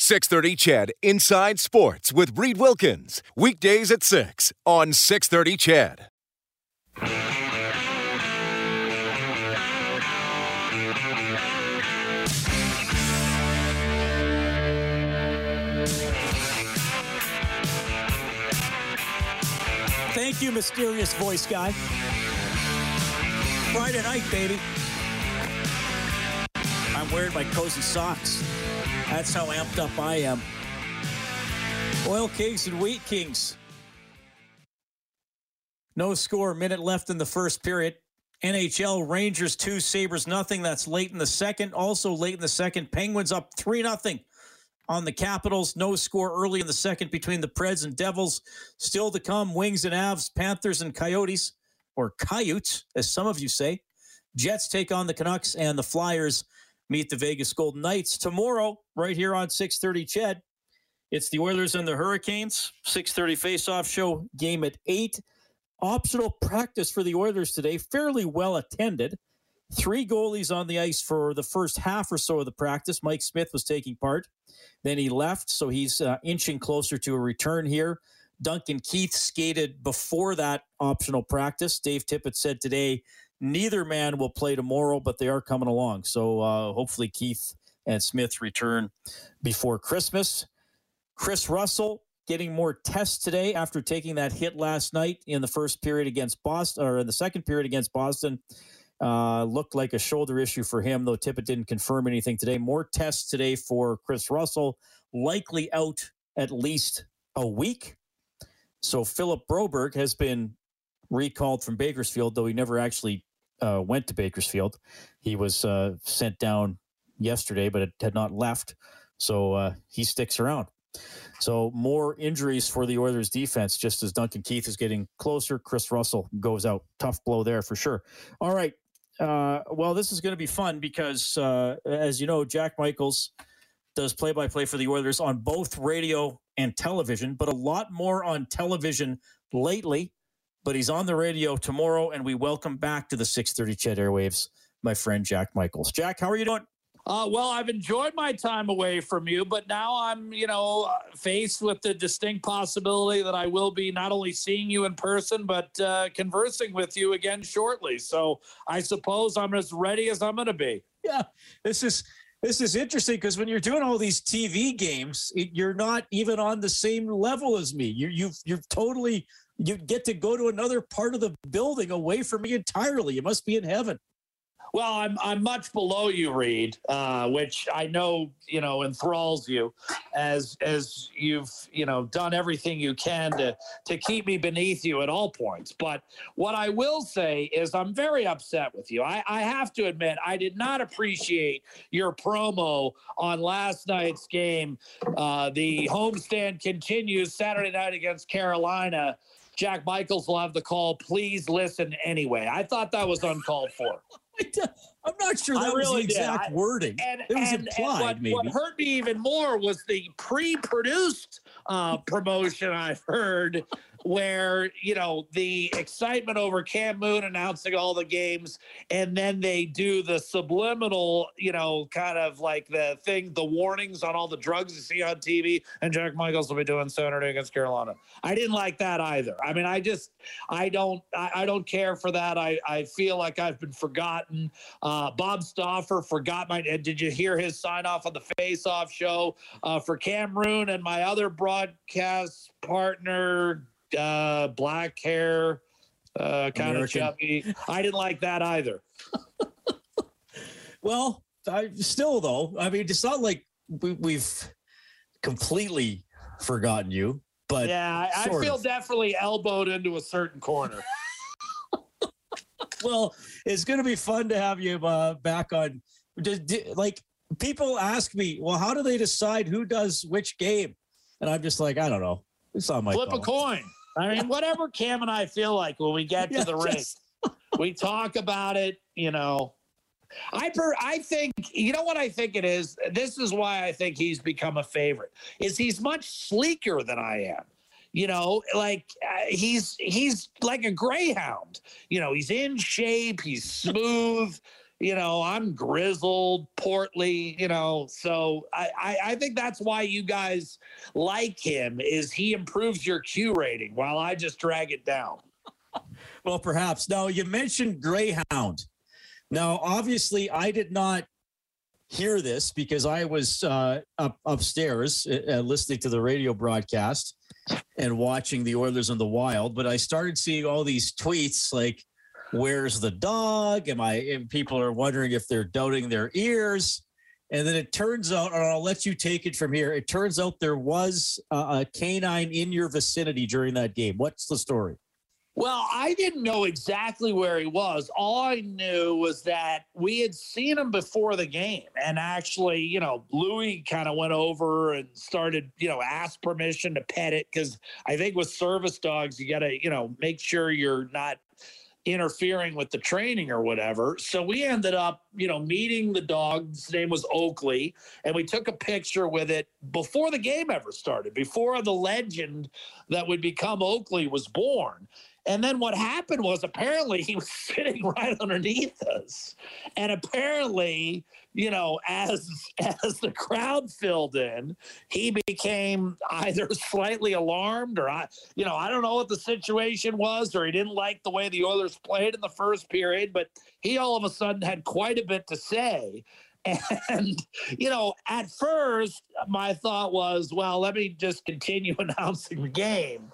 630 CHED Inside Sports with Reed Wilkins. Weekdays at 6 on 630 CHED. Thank you, mysterious voice guy. Friday night, baby. I'm wearing my cozy socks. That's how amped up I am. Oil Kings and Wheat Kings. No score, minute left in the first period. NHL Rangers 2, Sabres nothing. That's late in the second. Also late in the second, Penguins up 3 nothing on the Capitals. No score early in the second between the Preds and Devils. Still to come, Wings and Avs, Panthers and Coyotes, or Coyotes, as some of you say. Jets take on the Canucks and the Flyers meet the Vegas Golden Knights tomorrow, right here on 6:30. Ched, it's the Oilers and the Hurricanes. 6:30 face-off show. Game at eight. Optional practice for the Oilers today. Fairly well attended. Three goalies on the ice for the first half or so of the practice. Mike Smith was taking part. Then he left, so he's uh, inching closer to a return here. Duncan Keith skated before that optional practice. Dave Tippett said today neither man will play tomorrow, but they are coming along. So uh, hopefully Keith and Smith return before Christmas. Chris Russell getting more tests today after taking that hit last night in the first period against Boston, or in the second period against Boston. Uh, looked like a shoulder issue for him, though Tippett didn't confirm anything today. More tests today for Chris Russell, likely out at least a week. So Philip Broberg has been recalled from Bakersfield, though he never actually uh, went to Bakersfield. He was uh, sent down yesterday, but it had not left. So uh, he sticks around. So more injuries for the Oilers defense, just as Duncan Keith is getting closer. Chris Russell goes out. Tough blow there for sure. All right. Uh, well, this is going to be fun because, uh, as you know, Jack Michaels does play by play for the Oilers on both radio and television, but a lot more on television lately. But he's on the radio tomorrow, and we welcome back to the 630 Ched Airwaves my friend Jack Michaels. Jack, how are you doing? Uh, well, I've enjoyed my time away from you, but now I'm, you know, faced with the distinct possibility that I will be not only seeing you in person, but uh, conversing with you again shortly. So I suppose I'm as ready as I'm going to be. Yeah, this is this is interesting because when you're doing all these TV games, it, you're not even on the same level as me. You you you're totally you get to go to another part of the building away from me entirely. You must be in heaven. Well, I'm I'm much below you, Reed, uh, which I know you know enthralls you, as as you've you know done everything you can to to keep me beneath you at all points. But what I will say is I'm very upset with you. I, I have to admit I did not appreciate your promo on last night's game. Uh, the homestand continues Saturday night against Carolina. Jack Michaels will have the call. Please listen anyway. I thought that was uncalled for. I'm not sure that really was the exact wording. And, it was and, implied, and what, maybe. What hurt me even more was the pre-produced uh, promotion I've heard where you know the excitement over Cam Moon announcing all the games, and then they do the subliminal, you know, kind of like the thing, the warnings on all the drugs you see on TV, and Jack Michaels will be doing Saturday against Carolina. I didn't like that either. I mean, I just, I don't, I, I don't care for that. I, I feel like I've been forgotten. Uh, Bob Stauffer forgot my. Did you hear his sign off on the Face Off show uh, for Cam Moon and my other broadcast partner? Uh, black hair, uh, kind of chubby. I didn't like that either. well, I still though. I mean, it's not like we, we've completely forgotten you, but yeah, I, I feel of. definitely elbowed into a certain corner. well, it's going to be fun to have you uh, back on. Like people ask me, well, how do they decide who does which game? And I'm just like, I don't know. It's on my Flip phone. a coin. I mean, whatever Cam and I feel like when we get to Yeah, the ring, just- we talk about it. You know, I per, I think you know what I think it is. This is why I think he's become a favorite. Is he's much sleeker than I am. You know, like uh, he's he's like a greyhound. You know, he's in shape. He's smooth. You know, I'm grizzled, portly. You know, so I, I I think that's why you guys like him. Is he improves your Q rating while I just drag it down. Well, perhaps. Now, you mentioned Greyhound. Now, obviously, I did not hear this because I was uh, up upstairs uh, listening to the radio broadcast and watching the Oilers in the Wild. But I started seeing all these tweets like, "Where's the dog?" Am I? And people are wondering if they're doubting their ears. And then it turns out, and I'll let you take it from here. It turns out there was a, a canine in your vicinity during that game. What's the story? Well, I didn't know exactly where he was. All I knew was that we had seen him before the game. And actually, you know, Louis kind of went over and started, you know, asked permission to pet it because I think with service dogs, you got to, you know, make sure you're not interfering with the training or whatever. So we ended up, you know, meeting the dog. His name was Oakley, and we took a picture with it before the game ever started, before the legend that would become Oakley was born. And then what happened was apparently he was sitting right underneath us. And apparently, you know, as as the crowd filled in, he became either slightly alarmed or I you know, I don't know what the situation was or he didn't like the way the Oilers played in the first period, but he all of a sudden had quite a bit to say. And, you know, at first, my thought was, well, let me just continue announcing the game.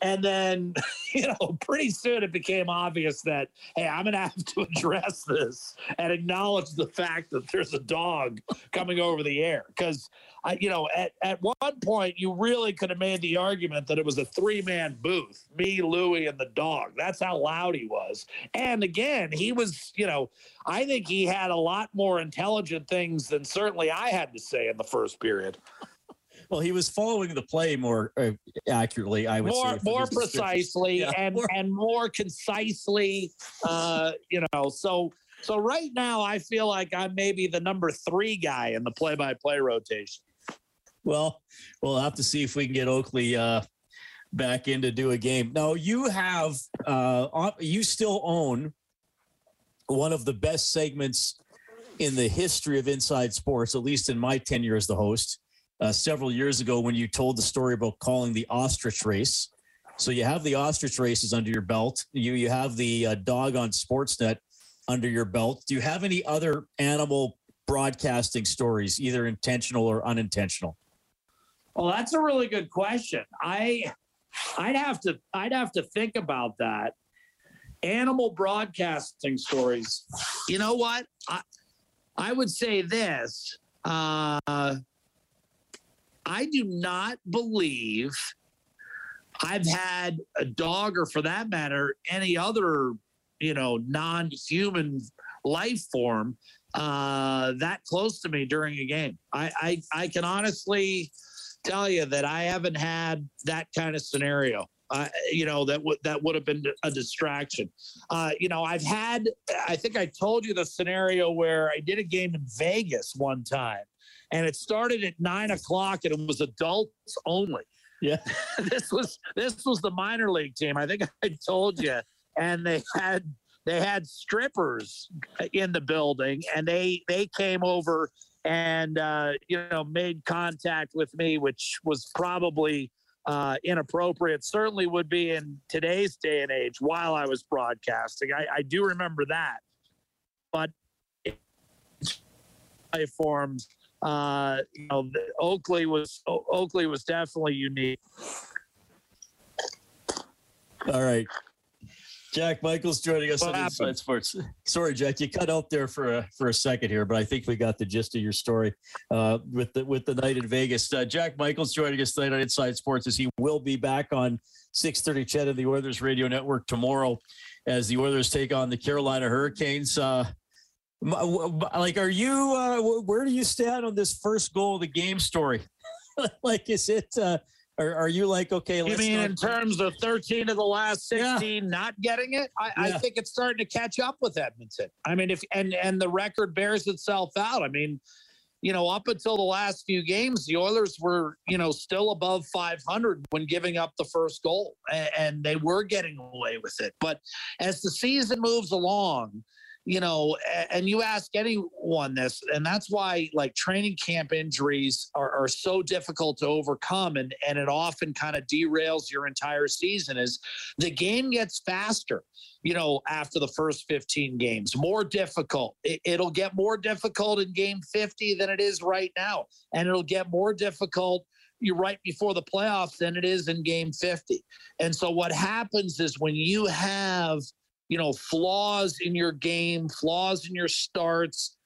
And then, you know, pretty soon it became obvious that, hey, I'm going to have to address this and acknowledge the fact that there's a dog coming over the air. Because, I, you know, at, at one point, you really could have made the argument that it was a three man booth me, Louie, and the dog. That's how loud he was. And again, he was, you know, I think he had a lot more intelligent things than certainly I had to say in the first period. Well, he was following the play more uh, accurately, I would More, say. more precisely Yeah, and more- and more concisely. Uh, you know, so so right now I feel like I'm maybe the number three guy in the play-by-play rotation. Well, we'll have to see if we can get Oakley uh, back in to do a game. Now, you have uh, you still own one of the best segments in the history of Inside Sports, at least in my tenure as the host. Uh, several years ago, when you told the story about calling the ostrich race. So you have the ostrich races under your belt. You you have the uh, dog on Sportsnet under your belt. Do you have any other animal broadcasting stories, either intentional or unintentional? Well, that's a really good question. I I'd have to I'd have to think about that. Animal broadcasting stories. You know what? I I would say this. Uh I do not believe I've had a dog or for that matter any other, you know, non-human life form uh that close to me during a game. I I, I can honestly tell you that I haven't had that kind of scenario. Uh, you know that would that would have been a distraction. Uh, you know, I've had. I think I told you the scenario where I did a game in Vegas one time, and it started at nine o'clock, and it was adults only. Yeah. this was this was the minor league team. I think I told you, and they had they had strippers in the building, and they they came over and uh, you know made contact with me, which was probably uh, inappropriate. Certainly would be in today's day and age while I was broadcasting. I, I do remember that, but I formed. Uh, you know, Oakley was Oakley was definitely unique. All right. Jack Michaels joining us What on happened? Inside Sports. Sorry, Jack, you cut out there for a for a second here, but I think we got the gist of your story uh, with the with the night in Vegas. Uh, Jack Michaels joining us tonight on Inside Sports as he will be back on 6:30 CHED and the Oilers Radio Network tomorrow as the Oilers take on the Carolina Hurricanes. Uh, Like, are you? Uh, where do you stand on this first goal of the game story? like, is it? Are, are you like okay? You mean in terms of 13 of the last 16 yeah. not getting it? I, yeah. I think it's starting to catch up with Edmonton. I mean, if and and the record bears itself out. I mean, you know, up until the last few games, the Oilers were, you know, still above 500 when giving up the first goal, and they were getting away with it. But as the season moves along, you know, and you ask anyone this, and that's why like training camp injuries are, are so difficult to overcome, and and it often kind of derails your entire season. Is the game gets faster, you know, after the first 15 games, more difficult. It, it'll get more difficult in game 50 than it is right now, and it'll get more difficult you right before the playoffs than it is in game 50. And so what happens is when you have you know, flaws in your game, flaws in your starts,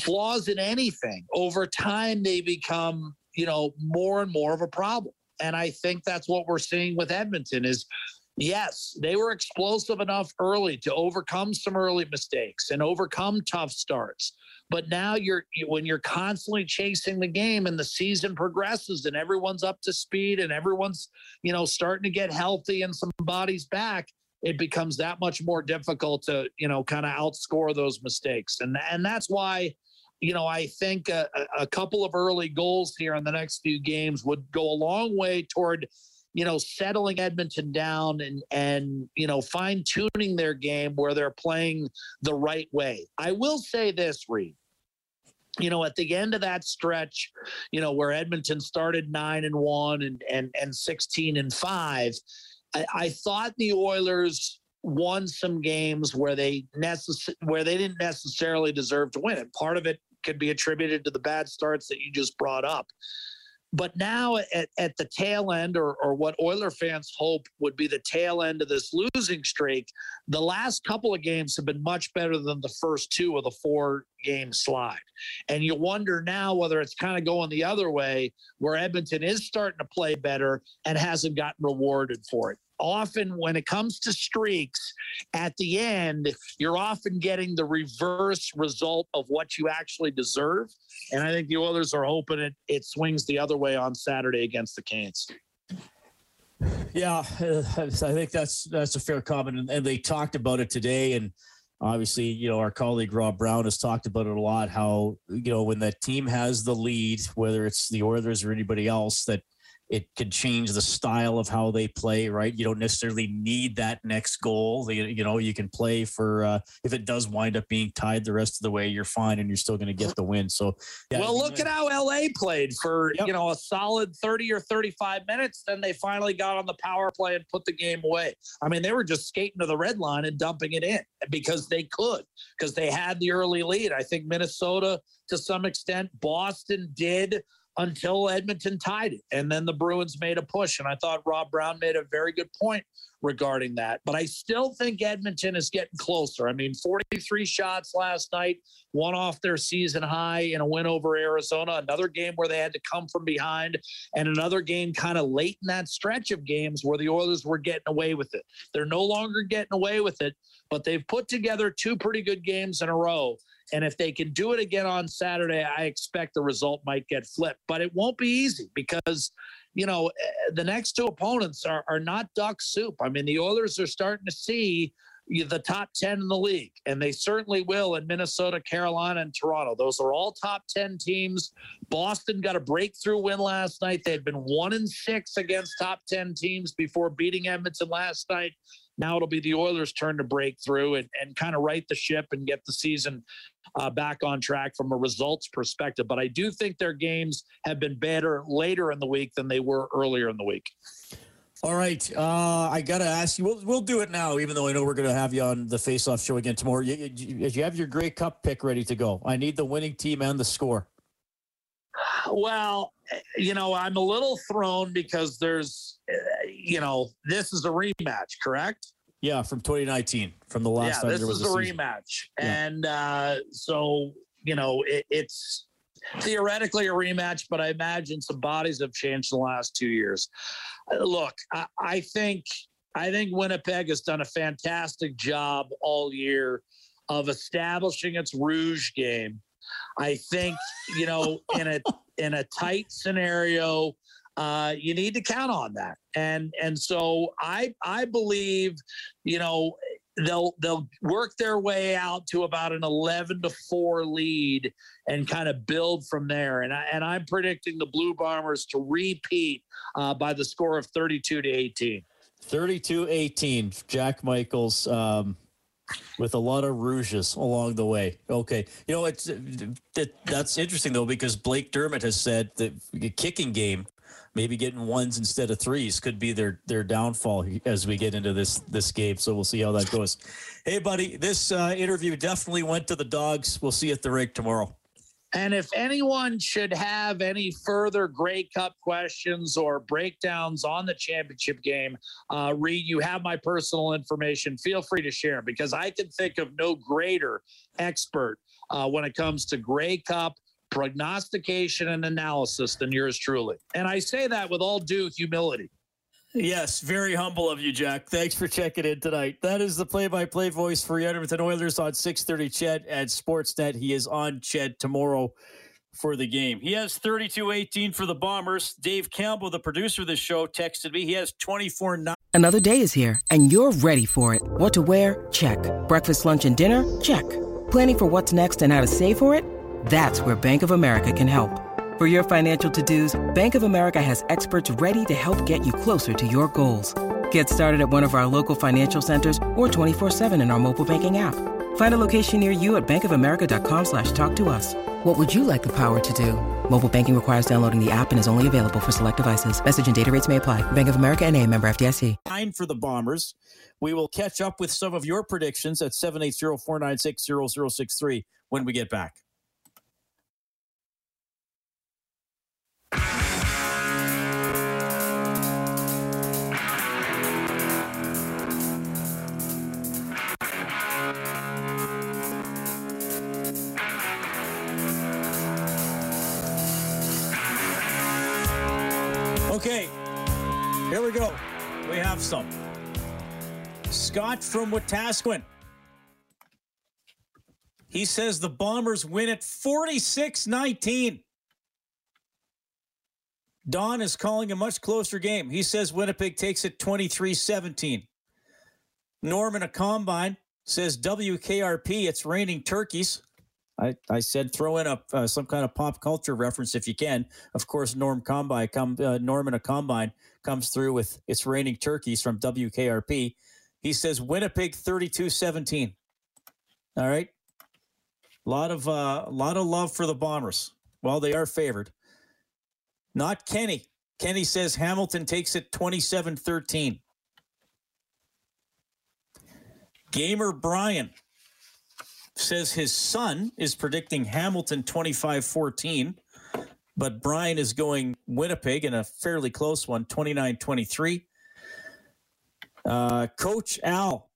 flaws in anything, over time they become, you know, more and more of a problem. And I think that's what we're seeing with Edmonton is yes, they were explosive enough early to overcome some early mistakes and overcome tough starts. But now you're when you're constantly chasing the game and the season progresses and everyone's up to speed and everyone's, you know, starting to get healthy and some bodies back, it becomes that much more difficult to you know kind of outscore those mistakes. And and that's why you know i think a, a, couple of early goals here in the next few games would go a long way toward you know settling edmonton down and and you know fine tuning their game where they're playing the right way. I will say this reed. You know, at the end of that stretch, you know, where Edmonton started nine and one and and and sixteen and five, I, I thought the Oilers won some games where they necess- where they didn't necessarily deserve to win, and part of it could be attributed to the bad starts that you just brought up. But now at, at the tail end, or, or what Oiler fans hope would be the tail end of this losing streak, the last couple of games have been much better than the first two of the four game slide. And you wonder now whether it's kind of going the other way, where Edmonton is starting to play better and hasn't gotten rewarded for it often when it comes to streaks at the end you're often getting the reverse result of what you actually deserve. And i think the oilers are hoping it, it swings the other way on saturday against the canes. Yeah uh, i think that's that's a fair comment. And, and they talked about it today. And obviously you know our colleague rob brown has talked about it a lot how you know when that team has the lead whether it's the oilers or anybody else that it could change the style of how they play, right? You don't necessarily need that next goal. You, know, you can play for uh, if it does wind up being tied the rest of the way, you're fine and you're still going to get the win. So, yeah, well, look at how LA played for yep. you know a solid 30 or 35 minutes. Then they finally got on the power play and put the game away. I mean, they were just skating to the red line and dumping it in because they could, because they had the early lead. I think Minnesota to some extent, Boston did until Edmonton tied it. And then the Bruins made a push. And I thought Rob Brown made a very good point regarding that. But I still think Edmonton is getting closer. I mean, 43 shots last night, one off their season high in a win over Arizona, another game where they had to come from behind, and another game kind of late in that stretch of games where the Oilers were getting away with it. They're no longer getting away with it, but they've put together two pretty good games in a row. And if they can do it again on Saturday, I expect the result might get flipped. But it won't be easy because, you know, eh, the next two opponents are, are not duck soup. I mean, the Oilers are starting to see the top 10 in the league, and they certainly will in Minnesota, Carolina, and Toronto. Those are all top 10 teams. Boston got a breakthrough win last night. They had been one and six against top 10 teams before beating Edmonton last night. Now it'll be the Oilers' turn to break through and, and kind of right the ship and get the season uh, back on track from a results perspective. But I do think their games have been better later in the week than they were earlier in the week. All right, uh, I gotta ask you. We'll we'll do it now, even though I know we're gonna have you on the face-off show again tomorrow. You, you, you have your Grey Cup pick ready to go. I need the winning team and the score. Well, you know, I'm a little thrown because there's, you know, this is a rematch, correct? Yeah, from 2019, from the last yeah, time this there was a rematch, yeah. and uh, so you know, it, it's theoretically a rematch, but I imagine some bodies have changed in the last two years. Uh, look, I, I think I think Winnipeg has done a fantastic job all year of establishing its Rouge game. I think, you know, in a in a tight scenario, uh, you need to count on that. And and so I I believe, you know, they'll they'll work their way out to about an 11 to 4 lead and kind of build from there and I, and I'm predicting the Blue Bombers to repeat uh, by the score of 32 to 18 32-18 Jack Michaels um, with a lot of rouges along the way. Okay. You know, it's it, that's interesting though because Blake Dermott has said the kicking game maybe getting ones instead of threes could be their their downfall as we get into this this game. So we'll see how that goes. Hey, buddy, this uh, interview definitely went to the dogs. We'll see you at the rink tomorrow. And if anyone should have any further Grey Cup questions or breakdowns on the championship game, uh, Reed, you have my personal information. Feel free to share because I can think of no greater expert uh, when it comes to Grey Cup prognostication and analysis than yours truly. And I say that with all due humility. Yes, very humble of you, Jack. Thanks for checking in tonight. That is the play-by-play voice for the Edmonton Oilers on 6:30 CHED at Sportsnet. He is on CHED tomorrow for the game. He has 32-18 for the Bombers. Dave Campbell, the producer of the show, texted me. He has 24 9 Another day is here and you're ready for it. What to wear? Check. Breakfast, lunch and dinner? Check. Planning for what's next and how to save for it? That's where Bank of America can help. For your financial to-dos, Bank of America has experts ready to help get you closer to your goals. Get started at one of our local financial centers or 24-7 in our mobile banking app. Find a location near you at bankofamerica.com slash talk to us. What would you like the power to do? Mobile banking requires downloading the app and is only available for select devices. Message and data rates may apply. Bank of America and a member FDIC. Time for the Bombers. We will catch up with some of your predictions at 780-496-0063 when we get back. Okay, here we go. We have some. Scott from Wetaskiwin. He says the Bombers win at 46 19. Don is calling a much closer game. He says Winnipeg takes it 23 17. Norman, a combine, says WKRP, it's raining turkeys. I, I said throw in a uh, some kind of pop culture reference if you can. Of course, Norm Combine come uh, Norman a combine comes through with it's raining turkeys from WKRP. He says Winnipeg 32-17. All right. A lot of uh, a lot of love for the Bombers. Well, they are favored. Not Kenny. Kenny says Hamilton takes it 27-13. Gamer Brian says his son is predicting Hamilton 25 14, but Brian is going Winnipeg in a fairly close one, 29 23. Uh, Coach Al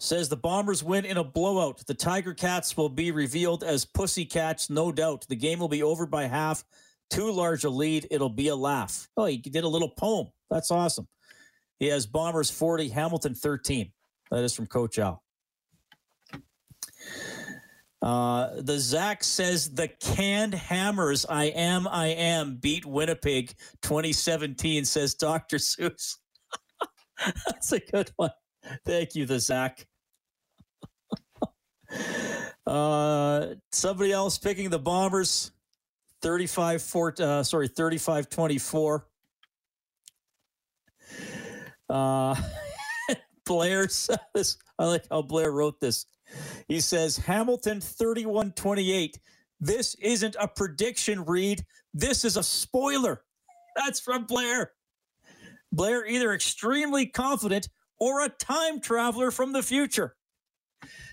says the Bombers win in a blowout. The Tiger Cats will be revealed as Pussy Cats, no doubt. The game will be over by half. Too large a lead. It'll be a laugh. Oh, he did a little poem. That's awesome. He has Bombers 40, Hamilton 13. That is from Coach Al. Uh, the Zach says the canned hammers. I am, I am. Beat Winnipeg 2017, says Dr. Seuss. That's a good one. Thank you, the Zach. uh, somebody else picking the Bombers 35 4, uh, sorry, 35 24. Uh, Blair says, I like how Blair wrote this. He says Hamilton 31 28. This isn't a prediction, Reed. This is a spoiler. That's from Blair. Blair either extremely confident or a time traveler from the future.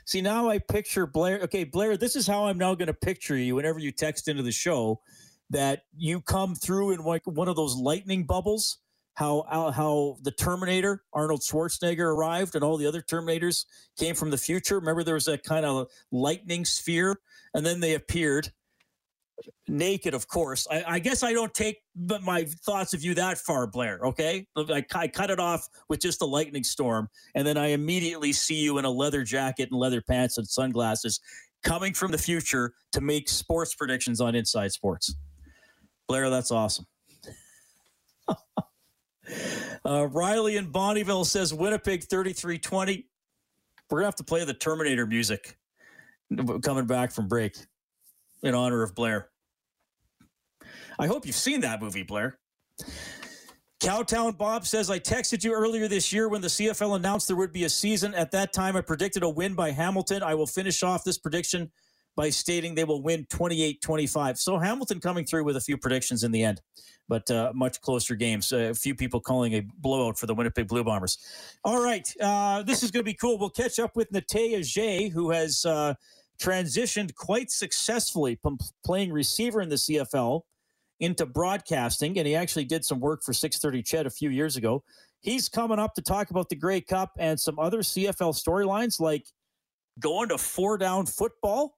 See, now I picture Blair. Okay, Blair, this is how I'm now going to picture you whenever you text into the show that you come through in like one of those lightning bubbles how how the Terminator Arnold Schwarzenegger arrived and all the other Terminators came from the future. Remember, there was a kind of lightning sphere, and then they appeared. naked, of course. I, I, guess I don't take my thoughts of you that far, Blair. Okay, I, I, cut it off with just a lightning storm, and then I immediately see you in a leather jacket and leather pants and sunglasses, coming from the future to make sports predictions on Inside Sports. Blair, that's awesome. uh, Riley in Bonnyville says Winnipeg 33-20. We're gonna have to play the Terminator music coming back from break in honor of Blair. I hope you've seen that movie, Blair. Cowtown Bob says, I texted you earlier this year when the CFL announced there would be a season. At that time, I predicted a win by Hamilton. I will finish off this prediction by stating they will win 28 25. So Hamilton coming through with a few predictions in the end, but uh, much closer games. Uh, a few people calling a blowout for the Winnipeg Blue Bombers. All right. Uh, this is going to be cool. We'll catch up with Natey Adjei, who has uh, transitioned quite successfully from playing receiver in the CFL into broadcasting, and he actually did some work for 630 CHED a few years ago. He's coming up to talk about the Grey Cup and some other CFL storylines like going to four down football.